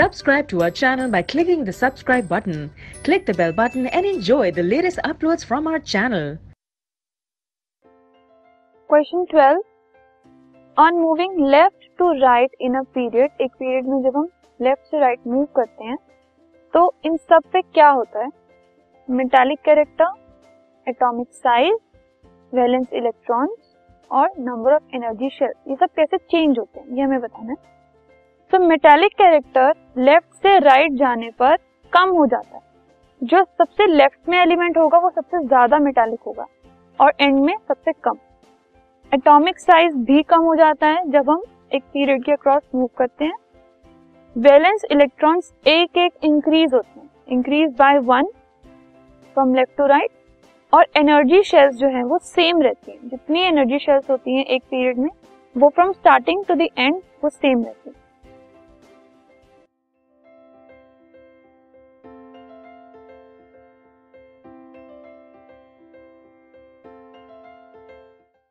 Subscribe to our channel by clicking the subscribe button. Click the bell button and enjoy the latest uploads from our channel. Question 12 on moving left to right in a period एक period में जब हम left से right move करते हैं तो इन सब पे क्या होता है? Metallic character atomic size valence electrons और नंबर ऑफ़ एनर्जी शेल ये सब कैसे चेंज होते हैं? ये हमें बताना है। तो मेटालिक कैरेक्टर लेफ़्ट से राइट right जाने पर कम हो जाता है। जो सबसे लेफ़्ट में एलिमेंट होगा, वो सबसे ज़्यादा मेटालिक होगा और एंड में सबसे कम। एटॉमिक साइज़ भी कम हो जाता है जब हम एक पीरियड के अक्रॉस मूव करते हैं। वैलेंस इलेक्ट्रॉन्स एक एक इंक्रीज होते हैं। Increase by one from left to right और एनर्जी शेल्स जो है, वो सेम रहती हैं। जितनी एनर्जी शेल्स होती हैं एक पीरियड में, वो from starting to the end वो सेम रहती है।